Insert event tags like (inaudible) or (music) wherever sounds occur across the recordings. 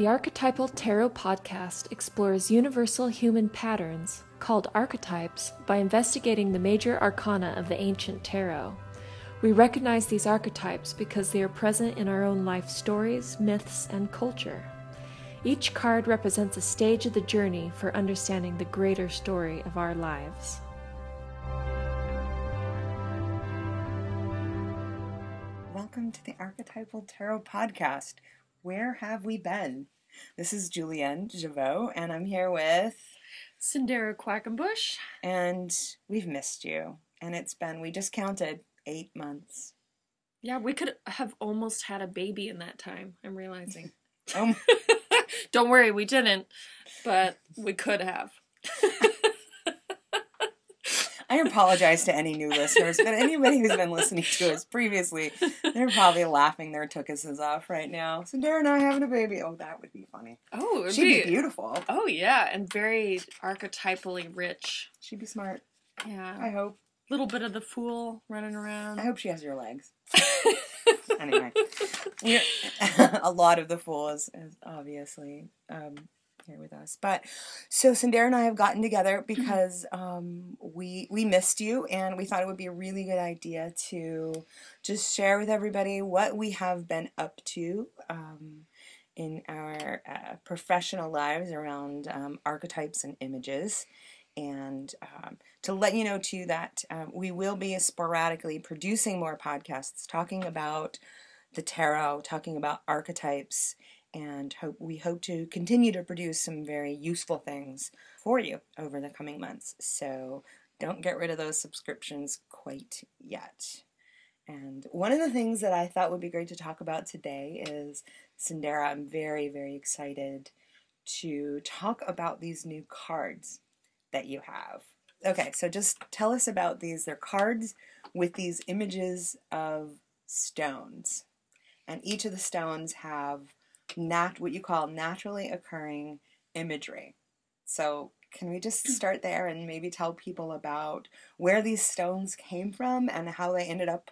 The Archetypal Tarot podcast explores universal human patterns, called archetypes, by investigating the major arcana of the ancient tarot. We recognize these archetypes because they are present in our own life stories, myths, and culture. Each card represents a stage of the journey for understanding the greater story of our lives. Welcome to the Archetypal Tarot Podcast. Where have we been? This is Julienne Javot, and I'm here with. Cyndera Quakenbush. And we've missed you. And it's been, we just counted eight months. Yeah, we could have almost had a baby in that time, I'm realizing. Oh, (laughs) (laughs) Don't worry, we didn't, but we could have. (laughs) I apologize to any new listeners, but anybody who's been listening to us previously, they're probably laughing their tuchuses off right now. Cyndera and I having a baby. Oh, that would be funny. Oh, She'd be beautiful. Oh yeah, and very archetypally rich. She'd be smart. Yeah, I hope. little bit of the fool running around. I hope she has your legs. (laughs) anyway, (laughs) a lot of the fool is, is obviously um, here with us. But so Cyndera and I have gotten together because um, we we missed you, and we thought it would be a really good idea to just share with everybody what we have been up to. Um, in our uh, professional lives around um, archetypes and images, and um, to let you know too that um, we will be sporadically producing more podcasts talking about the tarot, talking about archetypes, and hope we hope to continue to produce some very useful things for you over the coming months. So don't get rid of those subscriptions quite yet. And one of the things that I thought would be great to talk about today is Cyndera. I'm very, very excited to talk about these new cards that you have. Okay, so just tell us about these. They're cards with these images of stones. And each of the stones have nat what you call naturally occurring imagery. So can we just start there and maybe tell people about where these stones came from and how they ended up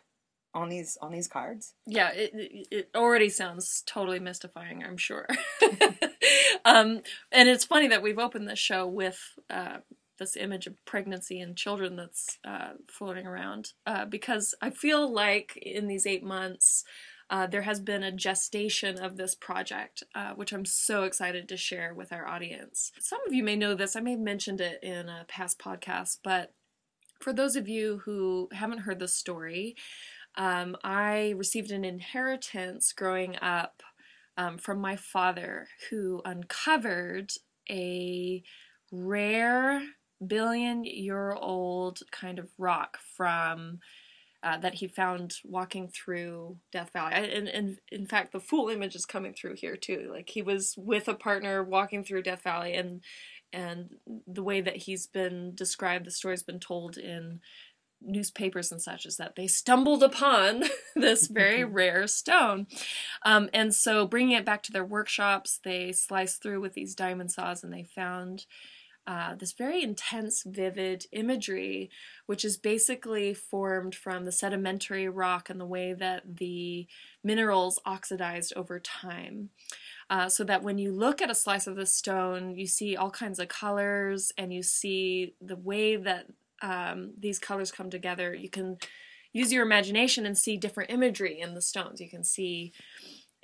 on these on these cards? Yeah, it, it it already sounds totally mystifying, I'm sure. (laughs) (laughs) um, and it's funny that we've opened this show with uh, this image of pregnancy and children that's uh, floating around uh, because I feel like in these eight months. Uh, there has been a gestation of this project, uh, which I'm so excited to share with our audience. Some of you may know this, I may have mentioned it in a past podcast, but for those of you who haven't heard the story, um, I received an inheritance growing up um, from my father, who uncovered a rare billion year old kind of rock from. Uh, that he found walking through Death Valley, I- and, and in fact, the full image is coming through here too. Like he was with a partner walking through Death Valley, and and the way that he's been described, the story's been told in newspapers and such is that they stumbled upon (laughs) this very (laughs) rare stone. Um, and so, bringing it back to their workshops, they sliced through with these diamond saws and they found uh, this very intense, vivid imagery, which is basically formed from the sedimentary rock and the way that the minerals oxidized over time. Uh, so that when you look at a slice of the stone, you see all kinds of colors and you see the way that um, these colors come together. You can use your imagination and see different imagery in the stones. You can see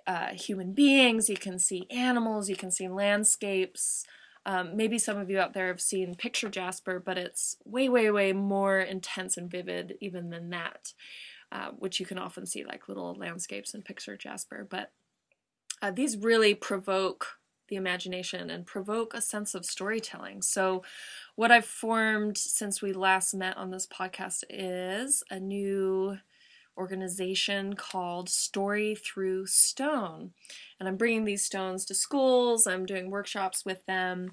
uh, human beings, you can see animals, you can see landscapes. Um, maybe some of you out there have seen Picture Jasper, but it's way, way, way more intense and vivid even than that, uh, which you can often see like little landscapes in Picture Jasper. But uh, these really provoke the imagination and provoke a sense of storytelling. So, what I've formed since we last met on this podcast is a new organization called Story Through Stone. And I'm bringing these stones to schools, I'm doing workshops with them.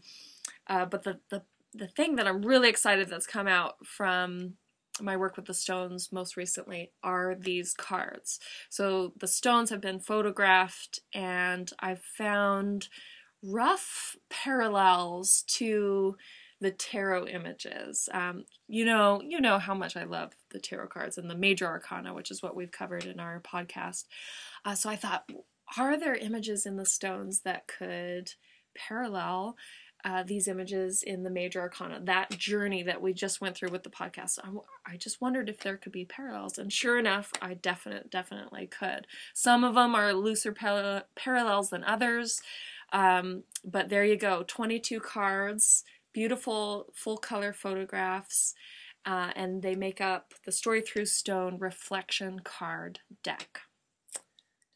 Uh, but the, the, the thing that I'm really excited that's come out from my work with the stones most recently are these cards. So the stones have been photographed, and I've found rough parallels to the tarot images. Um, you know, you know how much I love the tarot cards and the major arcana, which is what we've covered in our podcast. Uh, so I thought are there images in the stones that could parallel uh, these images in the major arcana, that journey that we just went through with the podcast. I, I just wondered if there could be parallels, and sure enough, I definite definitely could. Some of them are looser par- parallels than others, um, but there you go. Twenty-two cards, beautiful full color photographs. Uh, and they make up the Story Through Stone reflection card deck.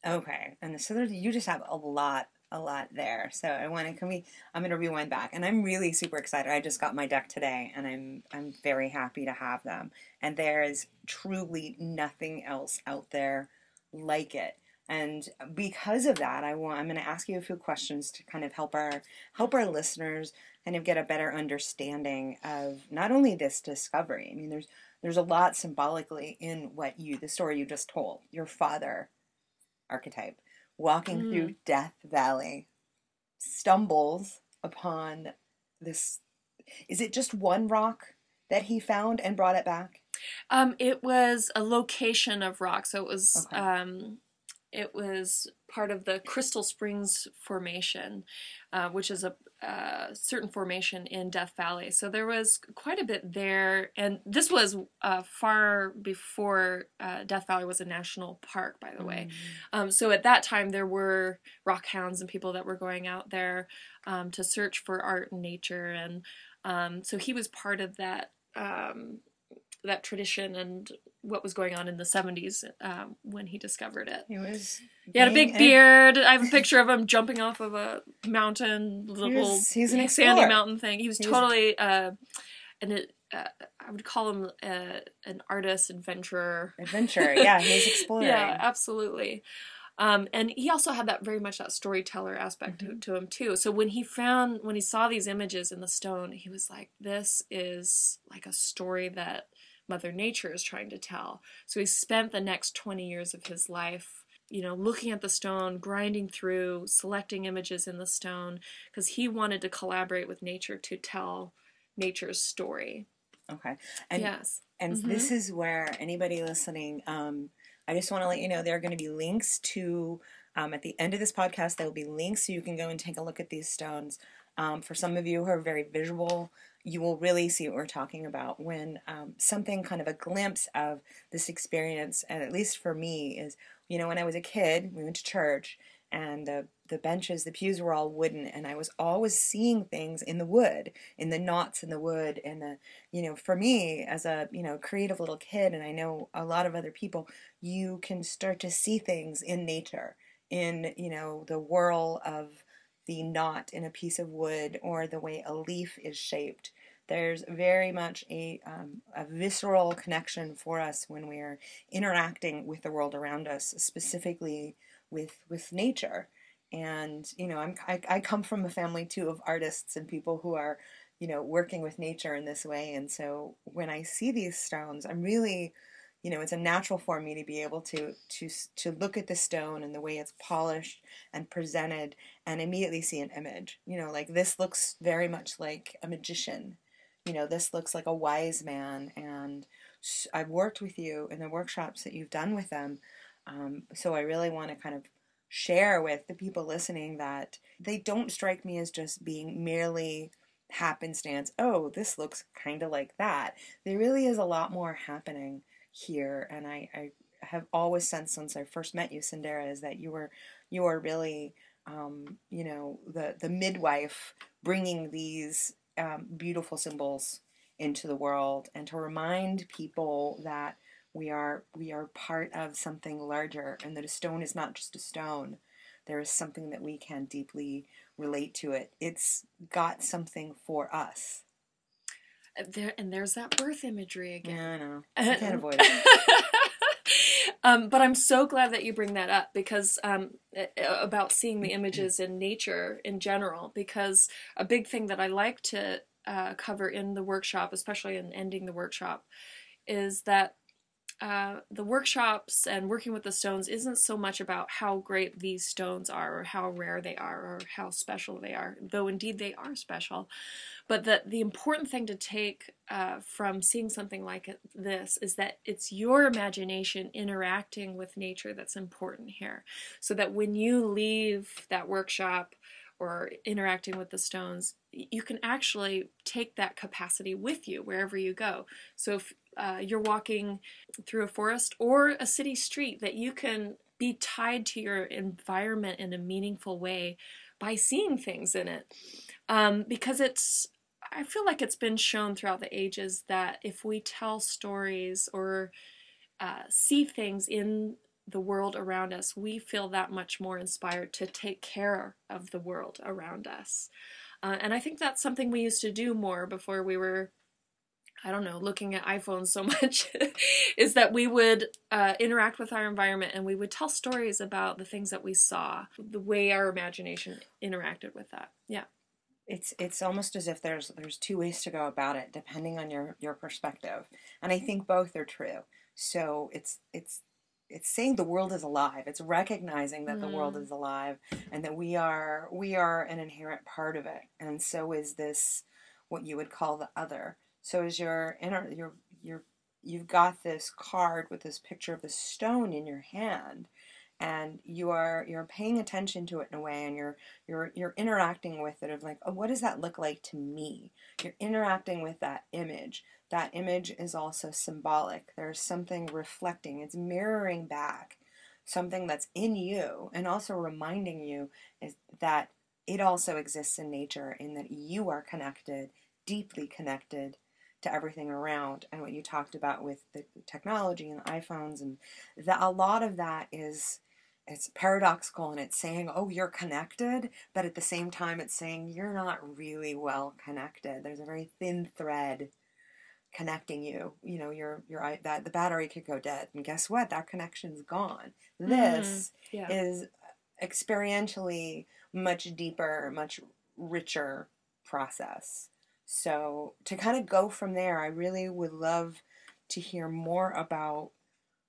Okay, and so there, you just have a lot a lot there. So I want to can we I'm going to rewind back and I'm really super excited. I just got my deck today and I'm I'm very happy to have them. And there is truly nothing else out there like it. And because of that, I want I'm going to ask you a few questions to kind of help our help our listeners kind of get a better understanding of not only this discovery. I mean, there's there's a lot symbolically in what you the story you just told. Your father archetype walking mm. through Death Valley, stumbles upon this. Is it just one rock that he found and brought it back? Um, it was a location of rock, so it was okay. um, it was part of the Crystal Springs Formation, uh, which is a, a, certain formation in Death Valley. So there was quite a bit there, and this was uh, far before uh, Death Valley was a national park, by the way. Mm-hmm. Um, so at that time, there were rock hounds and people that were going out there um, to search for art and nature, and um, so he was part of that um, that tradition and what was going on in the 70s um, when he discovered it. He was. He had a big beard. I have a picture of him jumping off of a mountain, little he was, he was an sandy mountain thing. He was totally, uh, and uh, I would call him uh, an artist, adventurer. Adventurer, yeah, he's (laughs) exploring. yeah, absolutely. Um, and he also had that very much that storyteller aspect mm-hmm. to, to, him too. So when he found when he saw these images in the stone, he was like, "This is like a story that Mother Nature is trying to tell. So he spent the next 20 years of his life, you know, looking at the stone, grinding through, selecting images in the stone, because he wanted to collaborate with nature to tell nature's story. Okay. And, yes. And mm-hmm. this is where anybody listening, um, I just want to let you know there are going to be links to, um, at the end of this podcast, there will be links so you can go and take a look at these stones. Um, for some of you who are very visual, you will really see what we're talking about when um, something kind of a glimpse of this experience, and at least for me, is you know when I was a kid, we went to church, and the the benches, the pews were all wooden, and I was always seeing things in the wood, in the knots in the wood, and the you know for me as a you know creative little kid, and I know a lot of other people, you can start to see things in nature, in you know the whirl of the knot in a piece of wood or the way a leaf is shaped. There's very much a, um, a visceral connection for us when we're interacting with the world around us, specifically with with nature. And you know, I'm I, I come from a family too of artists and people who are, you know, working with nature in this way. And so when I see these stones, I'm really you know, it's a natural for me to be able to to to look at the stone and the way it's polished and presented and immediately see an image. You know, like this looks very much like a magician. You know, this looks like a wise man and I've worked with you in the workshops that you've done with them. Um, so I really want to kind of share with the people listening that they don't strike me as just being merely happenstance. Oh, this looks kind of like that. There really is a lot more happening here, and I, I have always sensed since I first met you, Cyndera, is that you were you are really um, you know the the midwife bringing these um, beautiful symbols into the world and to remind people that we are we are part of something larger and that a stone is not just a stone. There is something that we can deeply relate to it. It's got something for us there and there's that birth imagery again. Yeah, I know. I can't avoid it. (laughs) um, but I'm so glad that you bring that up because um, about seeing the images in nature in general. Because a big thing that I like to uh, cover in the workshop, especially in ending the workshop, is that uh, the workshops and working with the stones isn't so much about how great these stones are or how rare they are or how special they are, though indeed they are special. But that the important thing to take uh, from seeing something like this is that it's your imagination interacting with nature that's important here. So that when you leave that workshop or interacting with the stones, you can actually take that capacity with you wherever you go. So if uh, you're walking through a forest or a city street, that you can be tied to your environment in a meaningful way by seeing things in it. Um, because it's I feel like it's been shown throughout the ages that if we tell stories or uh, see things in the world around us, we feel that much more inspired to take care of the world around us. Uh, and I think that's something we used to do more before we were, I don't know, looking at iPhones so (laughs) much, is that we would uh, interact with our environment and we would tell stories about the things that we saw, the way our imagination interacted with that. Yeah it's it's almost as if there's there's two ways to go about it depending on your your perspective and i think both are true so it's it's it's saying the world is alive it's recognizing that mm. the world mm. is alive and that we are we are an inherent part of it and so is this what you would call the other so as your inner your your you've got this card with this picture of the stone in your hand and you are you're paying attention to it in a way and you're you're you're interacting with it of like oh what does that look like to me? You're interacting with that image. That image is also symbolic. There's something reflecting. It's mirroring back something that's in you and also reminding you is that it also exists in nature in that you are connected deeply connected to everything around and what you talked about with the technology and iPhones and that a lot of that is it's paradoxical and it's saying, oh, you're connected, but at the same time, it's saying you're not really well connected. There's a very thin thread connecting you. You know, your your that the battery could go dead, and guess what? That connection's gone. This mm, yeah. is experientially much deeper, much richer process. So to kind of go from there, I really would love to hear more about.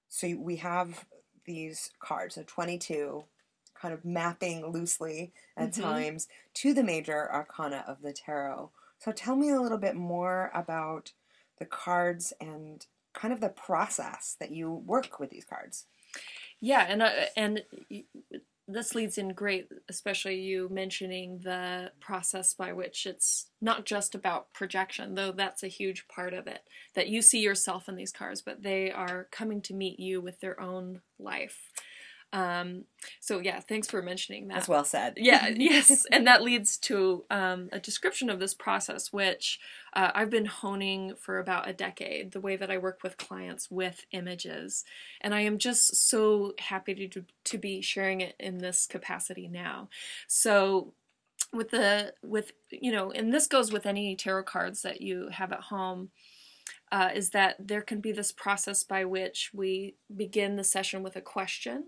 So we have these cards, so 22, kind of mapping loosely at mm-hmm. times to the major arcana of the tarot. So tell me a little bit more about the cards and kind of the process that you work with these cards. Yeah, and uh, and this leads in great, especially you mentioning the process by which it's not just about projection, though that's a huge part of it. That you see yourself in these cars, but they are coming to meet you with their own life. Um, so yeah, thanks for mentioning that. That's well said. Yeah, (laughs) yes, and that leads to um, a description of this process, which uh, I've been honing for about a decade. The way that I work with clients with images, and I am just so happy to to be sharing it in this capacity now. So with the with you know, and this goes with any tarot cards that you have at home. Uh, is that there can be this process by which we begin the session with a question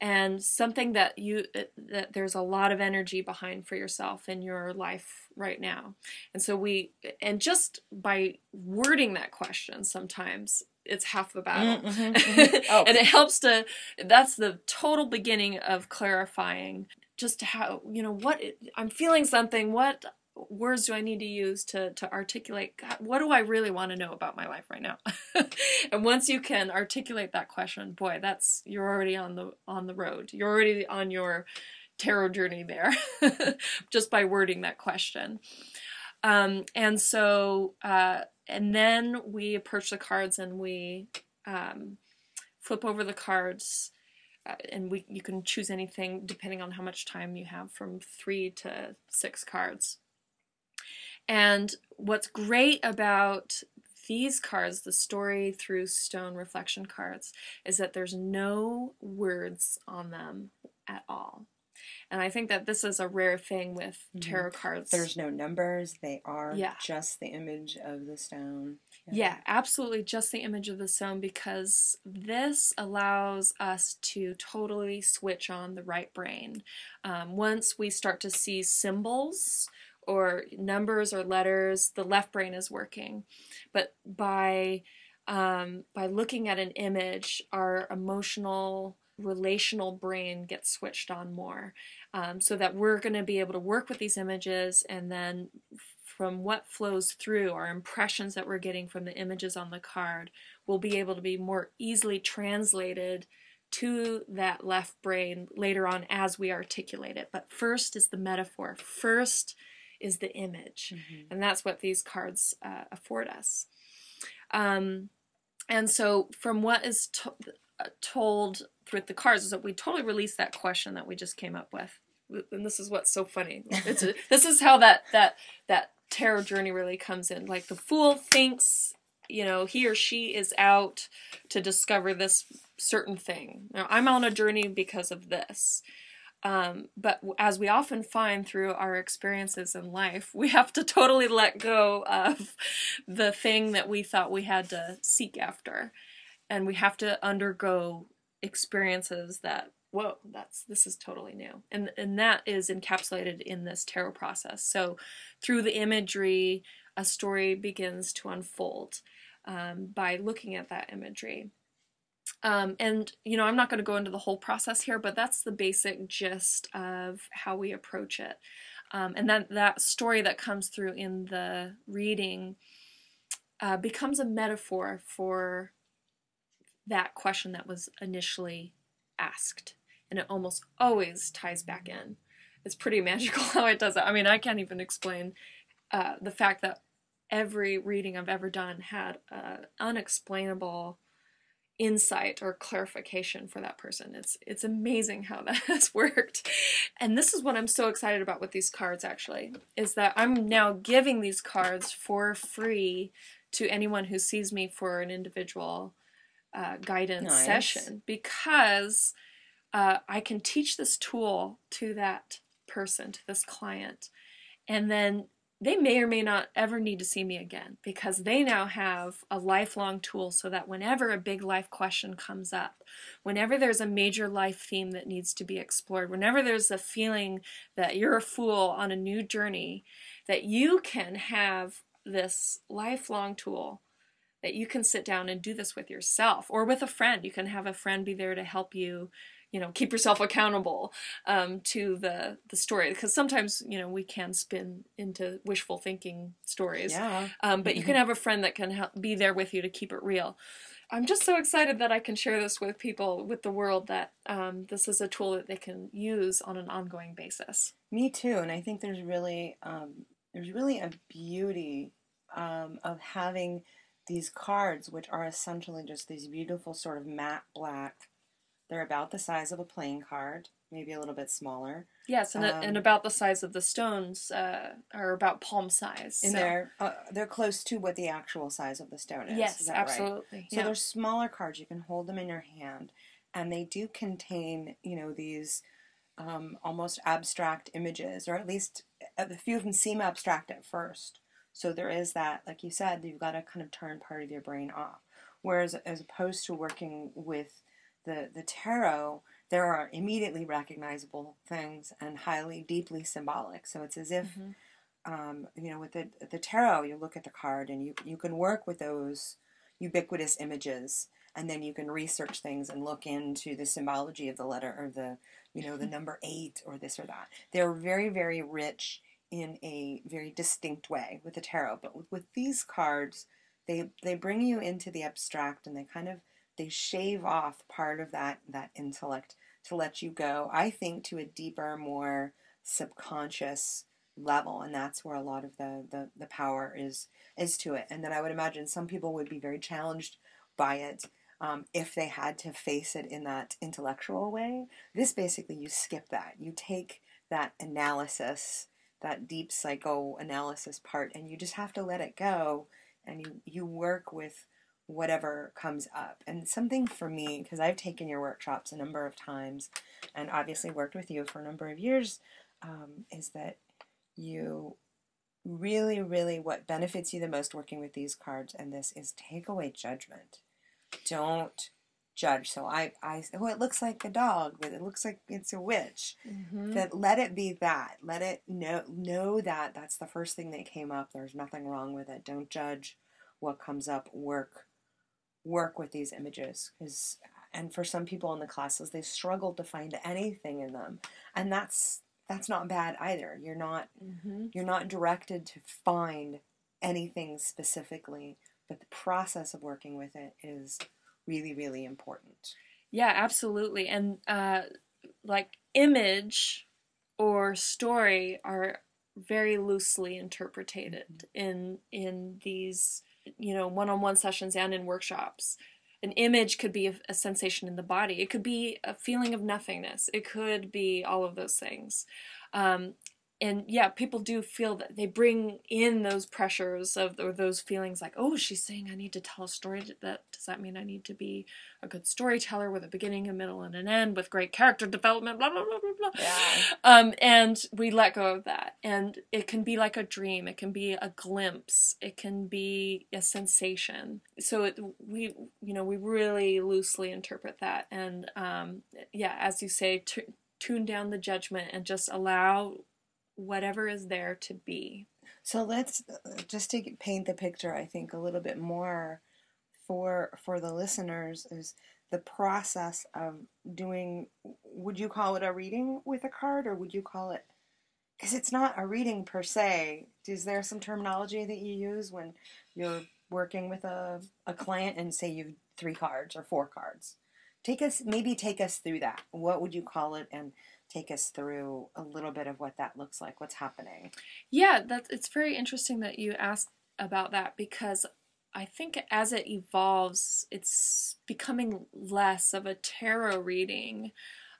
and something that you uh, that there's a lot of energy behind for yourself in your life right now and so we and just by wording that question sometimes it's half the battle mm-hmm, (laughs) mm-hmm. Oh. and it helps to that's the total beginning of clarifying just how you know what i'm feeling something what words do I need to use to to articulate God, what do I really want to know about my life right now? (laughs) and once you can articulate that question, boy, that's you're already on the on the road. You're already on your tarot journey there, (laughs) just by wording that question. Um, and so, uh, and then we approach the cards and we um, flip over the cards. Uh, and we you can choose anything depending on how much time you have from three to six cards and what's great about these cards, the story through stone reflection cards, is that there's no words on them at all. And I think that this is a rare thing with mm-hmm. tarot cards. There's no numbers, they are yeah. just the image of the stone. Yeah. yeah, absolutely just the image of the stone because this allows us to totally switch on the right brain. Um, once we start to see symbols, or numbers or letters, the left brain is working. But by um, by looking at an image, our emotional, relational brain gets switched on more um, so that we're going to be able to work with these images and then from what flows through our impressions that we're getting from the images on the card will be able to be more easily translated to that left brain later on as we articulate it. But first is the metaphor, first is the image. Mm-hmm. And that's what these cards uh, afford us. Um, and so, from what is to- uh, told with the cards, is that we totally release that question that we just came up with. And this is what's so funny. It's a, this is how that that that tarot journey really comes in. Like the fool thinks, you know, he or she is out to discover this certain thing. Now, I'm on a journey because of this. Um, but as we often find through our experiences in life, we have to totally let go of the thing that we thought we had to seek after. And we have to undergo experiences that, whoa, that's this is totally new. And and that is encapsulated in this tarot process. So through the imagery, a story begins to unfold um, by looking at that imagery. Um, and you know, I'm not going to go into the whole process here, but that's the basic gist of how we approach it. Um, and then that story that comes through in the reading uh, becomes a metaphor for that question that was initially asked, and it almost always ties back in. It's pretty (laughs) magical how it does it. I mean, I can't even explain uh, the fact that every reading I've ever done had an unexplainable insight or clarification for that person. It's it's amazing how (laughs) that has worked. And this is what I'm so excited about with these cards actually is that I'm now giving these cards for free to anyone who sees me for an individual uh, guidance nice. session because uh, I can teach this tool to that person, to this client, and then they may or may not ever need to see me again because they now have a lifelong tool so that whenever a big life question comes up, whenever there's a major life theme that needs to be explored, whenever there's a feeling that you're a fool on a new journey, that you can have this lifelong tool that you can sit down and do this with yourself or with a friend. You can have a friend be there to help you you know keep yourself accountable um, to the the story because sometimes you know we can spin into wishful thinking stories yeah. um, but you can have a friend that can help be there with you to keep it real. I'm just so excited that i can share this with people with the world that um, this is a tool that they can use on an ongoing basis. Me too and i think there's really um, there's really a beauty um, of having these cards which are essentially just these beautiful sort of matte black they're about the size of a playing card, maybe a little bit smaller. Yes, and, um, and about the size of the stones, uh, are about palm size. And so. they're uh, they're close to what the actual size of the stone is. Yes, is absolutely. Right? So they're smaller cards. You can hold them in your hand, and they do contain you know these um, almost abstract images, or at least a few of them seem abstract at first. So there is that, like you said, you've got to kind of turn part of your brain off. Whereas as opposed to working with the, the tarot, there are immediately recognizable things and highly, deeply symbolic. So it's as if, mm-hmm. um, you know, with the, the tarot, you look at the card and you, you can work with those ubiquitous images and then you can research things and look into the symbology of the letter or the, you know, the (laughs) number eight or this or that. They're very, very rich in a very distinct way with the tarot. But with, with these cards, they, they bring you into the abstract and they kind of they shave off part of that that intellect to let you go i think to a deeper more subconscious level and that's where a lot of the, the the power is is to it. And then i would imagine some people would be very challenged by it um, if they had to face it in that intellectual way. This basically you skip that. You take that analysis that deep psychoanalysis part and you just have to let it go and you you work with whatever comes up. And something for me, because I've taken your workshops a number of times and obviously worked with you for a number of years, um, is that you really, really what benefits you the most working with these cards and this is take away judgment. Don't judge. So I, I, oh, it looks like a dog, but it looks like it's a witch. Mm-hmm. That let it be that. Let it know know that that's the first thing that came up. There's nothing wrong with it. Don't judge what comes up. Work work with these images because and for some people in the classes they struggle to find anything in them and that's that's not bad either you're not Mm-hmm. you're not directed to find anything specifically but the process of working with it is really really important Yeah, absolutely. And uh, like image or story are very loosely interpreted in in these you know one-on-one sessions and in workshops. An image could be a, a sensation in the body. It could be a feeling of nothingness. It could be all of those things. Um, and yeah, people do feel that they bring in those pressures of or those feelings like, oh, she's saying I need to tell a story. That does that mean I need to be a good storyteller with a beginning, a middle, and an end with great character development? Blah blah blah blah blah. Yeah. Um, and we let go of that, and it can be like a dream. It can be a glimpse. It can be a sensation. So it, we, you know, we really loosely interpret that, and um, yeah, as you say, t- tune down the judgment and just allow whatever is there to be. So let's just to paint the picture. I think a little bit more for for the listeners is the process of doing. Would you call it a reading with a card, or would you call it? Because it's not a reading per se. Is there some terminology that you use when you're working with a a client and say you've three cards or four cards? Take us maybe take us through that. What would you call it and take us through a little bit of what that looks like, what's happening. Yeah, that's it's very interesting that you asked about that because I think as it evolves, it's becoming less of a tarot reading,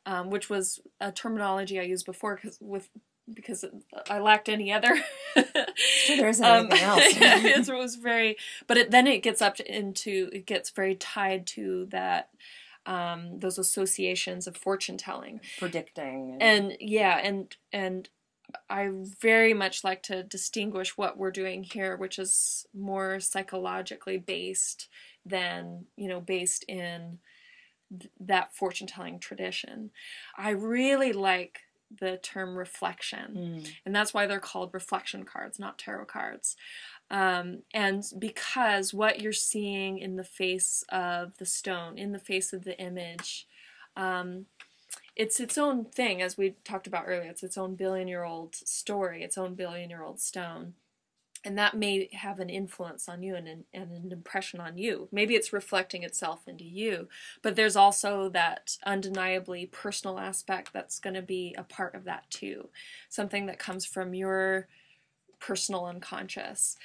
um, which was a terminology I used before because with because I lacked any other. (laughs) Sure, there isn't Um, anything (laughs) else. it was very, but it, then it gets up to, into it gets very tied to that um, those associations of fortune telling Predicting. and yeah and and i very much like to distinguish what we're doing here which is more psychologically based than you know based in th- that fortune telling tradition i really like the term reflection Mm. and that's why they're called reflection cards, not tarot cards. Um, and because what you're seeing in the face of the stone, in the face of the image, um, it's its own thing, as we talked about earlier. It's its own billion year old story, its own billion year old stone. And that may have an influence on you and an, and an impression on you. Maybe it's reflecting itself into you, but there's also that undeniably personal aspect that's going to be a part of that too. Something that comes from your personal unconscious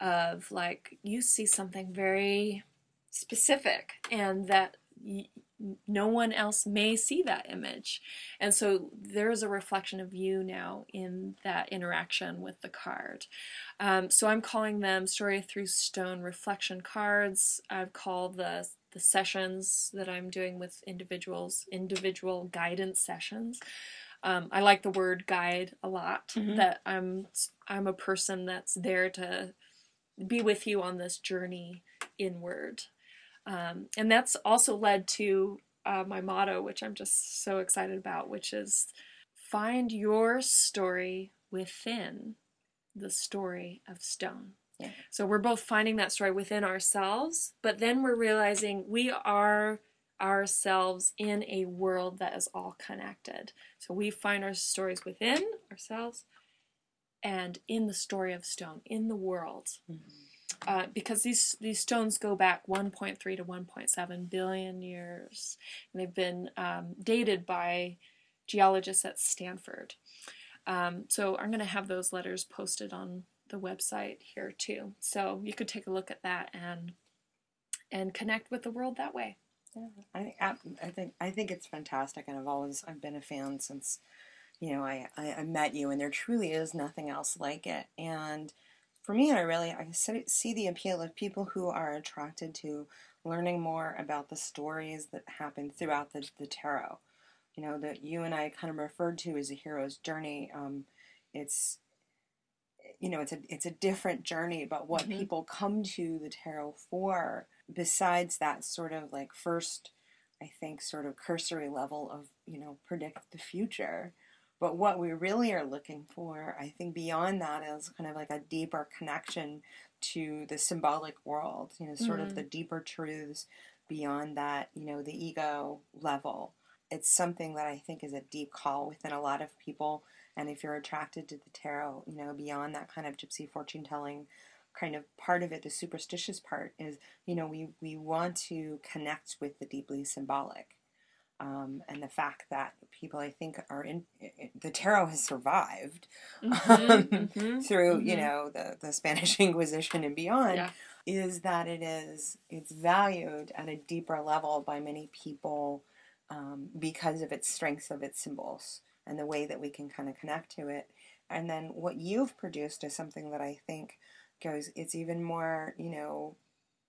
of like you see something very specific and that y- no one else may see that image. And so there's a reflection of you now in that interaction with the card. Um, so I'm calling them Story Through Stone reflection cards. I've called the the sessions that I'm doing with individuals individual guidance sessions. Um, I like the word guide a lot. Mhm. That I'm I'm a person that's there to be with you on this journey inward. Um, and that's also led to uh, my motto, which I'm just so excited about, which is find your story within the story of stone. Yeah. So we're both finding that story within ourselves, but then we're realizing we are ourselves in a world that is all connected. So we find our stories within ourselves and in the story of stone, in the world uh, because these these stones go back 1.3 to 1.7 billion years, and they've been um, dated by geologists at Stanford. Um, so I'm going to have those letters posted on the website here too, so you could take a look at that and and connect with the world that way. I, I I think I think it's fantastic, and I've always I've been a fan since you know I, I, I met you, and there truly is nothing else like it. And for me, I really I see the appeal of people who are attracted to learning more about the stories that happen throughout the the tarot. You know that you and I kind of referred to as a hero's journey. Um, it's you know it's a it's a different journey, but what Mhm. people come to the tarot for besides that sort of like first i think sort of cursory level of you know predict the future But what we really are looking for, I think, beyond that is kind of like a deeper connection to the symbolic world, you know, sort of Mm. the deeper truths beyond that, you know, the ego level. It's something that I think is a deep call within a lot of people. And if you're attracted to the tarot, you know, beyond that kind of gypsy fortune telling kind of part of it, the superstitious part is, you know, we, we want to connect with the deeply symbolic. Um, and the fact that people, I think, are in the tarot has survived (laughs) Mhm, mhm, through you mhm. know the, the Spanish (laughs) Inquisition and beyond Yeah. is that it is it's valued at a deeper level by many people um, because of its strengths of its symbols and the way that we can kind of connect to it. And then what you've produced is something that I think goes it's even more you know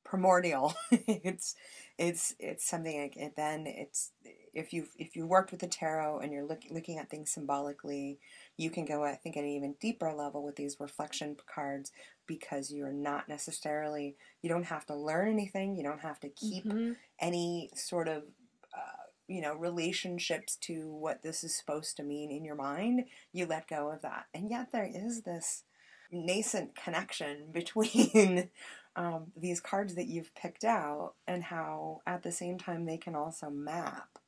primordial. (laughs) it's it's it's something like it then it's if you if you worked with the tarot and you're look, looking at things symbolically you can go, I think, at an even deeper level with these reflection cards because you're not necessarily, you don't have to learn anything, you don't have to keep Mhm. any sort of, uh, you know, relationships to what this is supposed to mean in your mind. You let go of that. And yet there is this nascent connection (laughs) between um, these cards that you've picked out and how at the same time they can also map,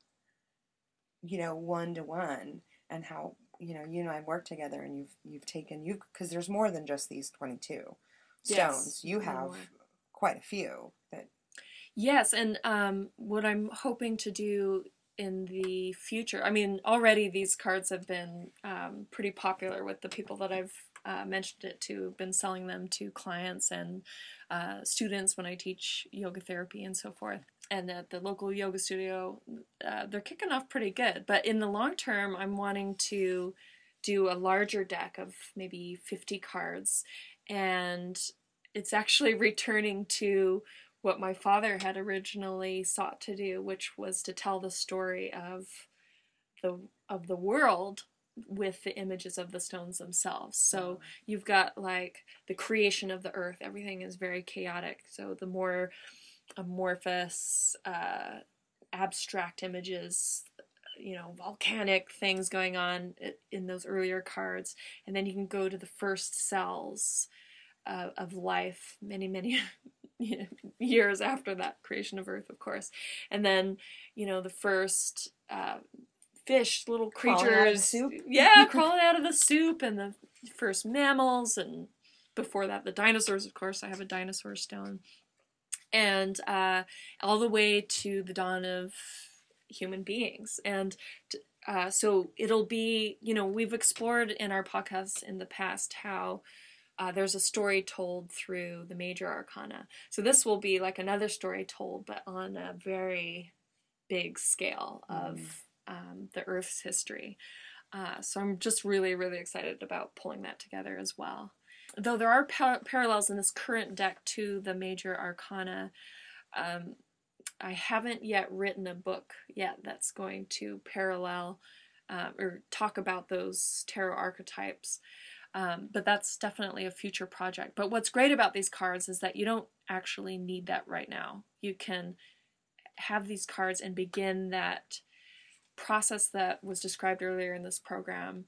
you know, one to one and how you know, you and I work together, and you've you've taken you because there's more than just these twenty two Yes, stones. You have more. quite a few that Yes, and um, what I'm hoping to do in the future, I mean, already these cards have been um, pretty popular with the people that I've uh, mentioned it to, been selling them to clients and uh, students when I teach yoga therapy and so forth. And at the local yoga studio, uh, they're kicking off pretty good. But in the long term, I'm wanting to do a larger deck of maybe 50 cards. And it's actually (laughs) returning to what my father had originally sought to do, which was to tell the story of the of the world with the images of the stones themselves. So you've got like the creation of the earth. Everything is very chaotic. So the more amorphous, uh, abstract images, you know, volcanic things going on in those earlier cards, and then you can go to the first cells uh, of life, many many (laughs) years after that creation of Earth, of course, and then you know the first. Uh, fish little Crawling out of creatures soup? (laughs) yeah crawling out of the soup and the first mammals and before that the dinosaurs of course i have a dinosaur stone and uh, all the way to the dawn of human beings. And uh, so it'll be you know we've explored in our podcasts in the past how uh, there's a story told through the major arcana. So this will be like another story told but on a very big scale of um, the earth's history. Uh, so i'm just really really excited about pulling that together as well though there are pa- parallels in this current deck to the major arcana um, i haven't yet written a book yet that's going to parallel uh, or talk about those tarot archetypes. Um, but that's definitely a future project. But what's great about these cards is that you don't actually need that right now. You can have these cards and begin that process that was described earlier in this program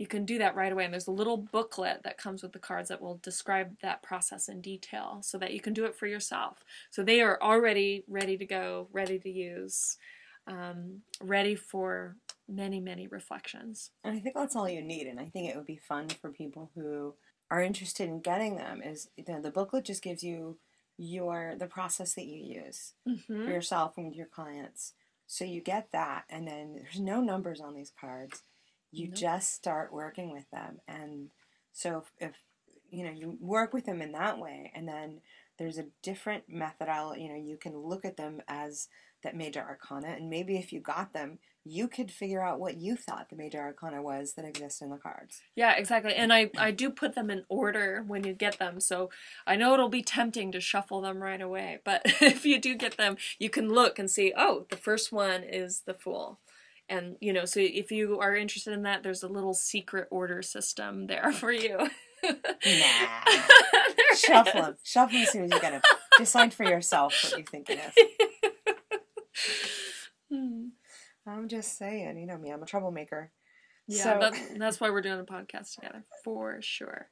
you can do that right away and there's a little booklet that comes with the cards that will describe that process in detail so that you can do it for yourself so they are already ready to go ready to use um, ready for many many reflections And I think that's all you need. And I think it would be fun for people who are interested in getting them. Is you know, the booklet just gives you your the process that you use mm-hmm. for yourself and with your clients. So you get that, and then there's no numbers on these cards. You Nope. just start working with them, and so if, if you know you work with them in that way, and then there's a different methodology. You know, you can look at them as that major arcana, and maybe if you got them, you could figure out what you thought the major arcana was that exists in the cards. Yeah, exactly. And I, I do put them in order when you get them. So I know it'll be tempting to shuffle them right away. But (laughs) if you do get them, you can look and see, oh, the first one is the Fool. And, you know, so if you are interested in that, there's a little secret order system there (laughs) for you. Nah. (laughs) Shuffle is. them. Shuffle them as soon as you get them. (laughs) Decide for yourself what you think it is. Hmm. I'm just saying, you know me, I'm a troublemaker. Yeah, So- that, that's why we're doing a podcast together for sure.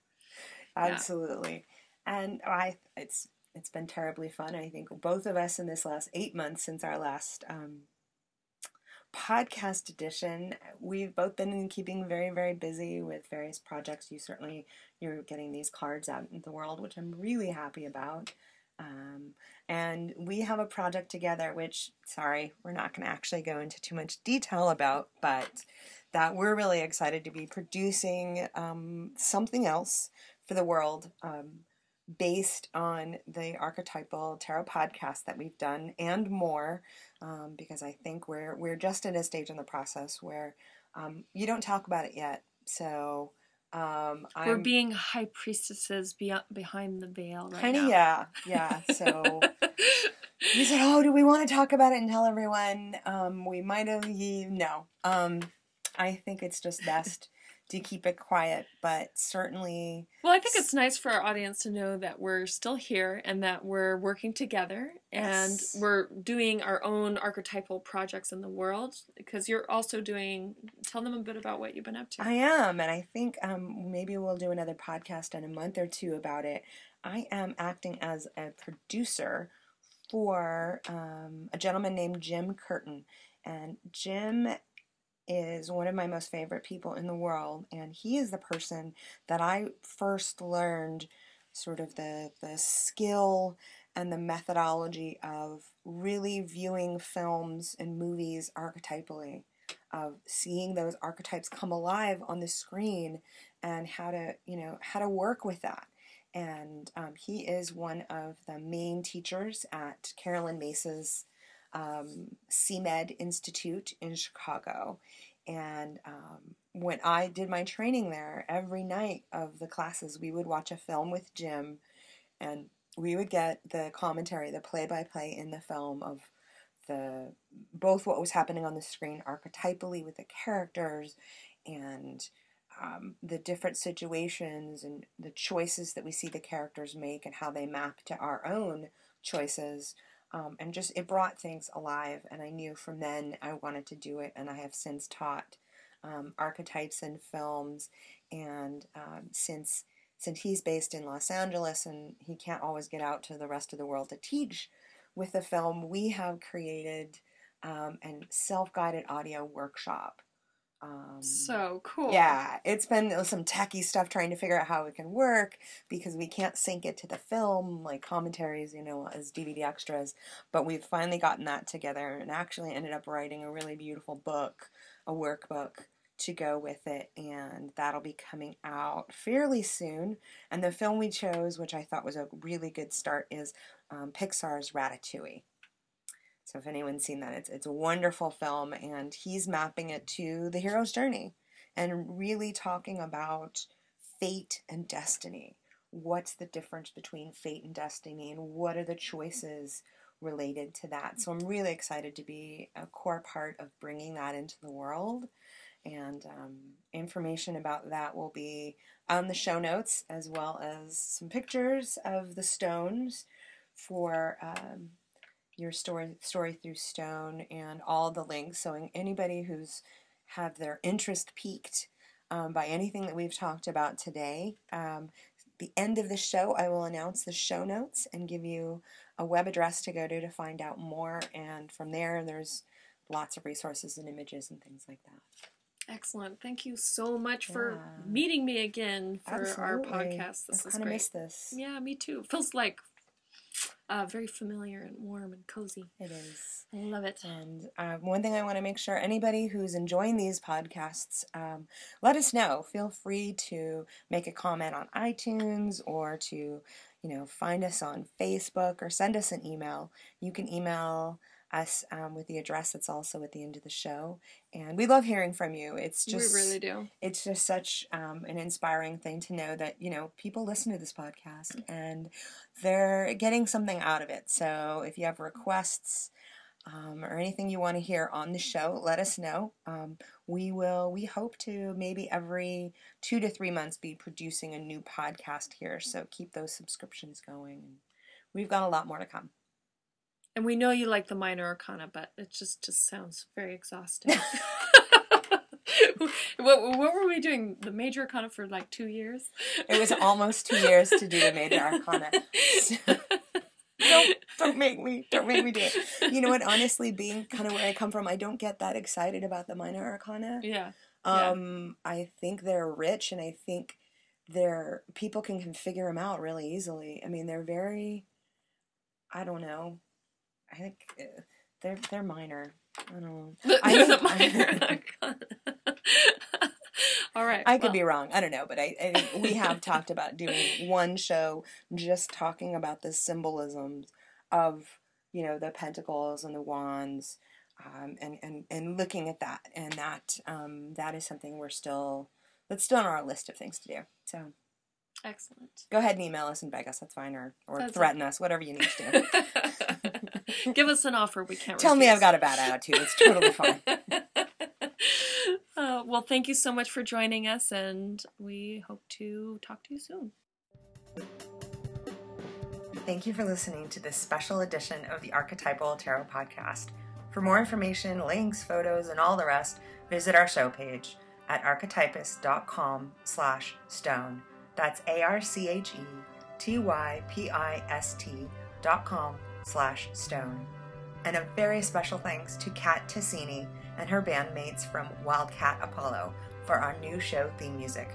Absolutely. And I it's it's been terribly fun. I think both of us in this last eight months since our last um, podcast edition, we've both been keeping very, very busy with various projects. You certainly you're getting these cards out into the world, which I'm really happy about. Um, and we have a project together, which sorry, we're not going to actually go into too much detail about, but that we're really excited to be producing um, something else for the world um, based on the archetypal tarot podcast that we've done and more um, because I think we're we're just at a stage in the process where um, you don't talk about it yet. So um, We're being high priestesses beyond, behind the veil right kind of now. yeah yeah. So (laughs) we said, oh, do we want to talk about it and tell everyone? Um, we might have no. Um, I think it's just best to keep it quiet, but certainly Well, I think it's nice for our audience to know that we're still here and that we're working together and Yes. we're doing our own archetypal projects in the world because you're also doing. Tell them a bit about what you've been up to. I am, and I think um, maybe we'll do another podcast in a month or two about it. I am acting as a producer for um, a gentleman named Jim Curtan, and Jim is one of my most favorite people in the world, and he is the person that I first learned sort of the the skill and the methodology of really viewing films and movies archetypally of seeing those archetypes come alive on the screen and how to you know how to work with that. And um, he is one of the main teachers at Caroline Myss's um, cmed institute in chicago. And um, when i did my training there every night of the classes we would watch a film with jim and we would get the commentary the play-by-play in the film of the both what was happening on the screen archetypally with the characters and um, the different situations and the choices that we see the characters make and how they map to our own choices um, and just it brought things alive and i knew from then i wanted to do it and i have since taught um, archetypes in films and um, since since he's based in los angeles and he can't always get out to the rest of the world to teach with the film, we have created um, an self-guided audio workshop. Um, so cool. yeah, it's been some techie stuff trying to figure out how it can work because we can't sync it to the film, like commentaries, you know, as DVD extras. But we've finally gotten that together and actually ended up writing a really beautiful book, a workbook to go with it, and that'll be coming out fairly soon. And the film we chose, which I thought was a really good start, is um, Pixar's Ratatouille. So if anyone's seen that, it's it's a wonderful film, and he's mapping it to the hero's journey, and really talking about fate and destiny. What's the difference between fate and destiny, and what are the choices related to that? So I'm really excited to be a core part of bringing that into the world. And um, information about that will be on the show notes, as well as some pictures of the stones for um, your story story through stone and all the links so anybody who's have their interest piqued um, by anything that we've talked about today um, the end of the show i will announce the show notes and give you a web address to go to to find out more and from there there's lots of resources and images and things like that Excellent. Thank you so much for Yeah. meeting me again for our podcast. This i is kind of great. miss this Yeah, me too. Feels like uh, very familiar and warm and cozy. it is I love it. And um, one thing I want to make sure anybody who's enjoying these podcasts, um, let us know. Feel free to make a comment on iTunes or to, you know, find us on Facebook or send us an email. You can email us um, with the address that's also at the end of the show. And we love hearing from you. It's just we really do. it's just such um, an inspiring thing to know that you know people listen to this podcast and they're getting something out of it so if you have requests um, or anything you want to hear on the show let us know um, we will we hope to maybe every two to three months be producing a new podcast here so keep those subscriptions going we've got a lot more to come And we know you like the minor arcana, but it just just sounds very exhausting. (laughs) (laughs) what, what were we doing? The major arcana for like two years? It was almost two years to do the major arcana. (laughs) don't, don't make me, don't make me do it. You know what? Honestly, being kind of where I come from, I don't get that excited about the minor arcana. Yeah. Um, I think they're rich, and I think they're people can, can figure them out really easily. I mean, they're very, I don't know. I think uh, they're they're minor. I don't know. (laughs) The, I (laughs) minor. (laughs) All right. I could well, be wrong. I don't know, but I, I we have talked about doing one show just talking about the symbolisms of you know the pentacles and the wands, um, and and and looking at that, and that um, that is something we're still that's still on our list of things to do. So Excellent. go ahead and email us and beg us. That's fine, or or That's threaten us, whatever you need to do. Give us an offer we can't Tell me I've got a bad attitude. It's totally fine. (laughs) Uh, well, thank you so much for joining us, and we hope to talk to you soon. Thank you for listening to this special edition of the Archetypal Tarot Podcast. For more information, links, photos, and all the rest, visit our show page at archetypist.com slash stone. That's A-R-C-H-E-T-Y-P-I-S-T dot com slash stone. And a very special thanks to Kat Tassini and her bandmates from Wildcat Apollo for our new show theme music.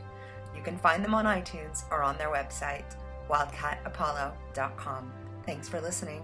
You can find them on iTunes or on their website, wildcatapollo.com. Thanks for listening.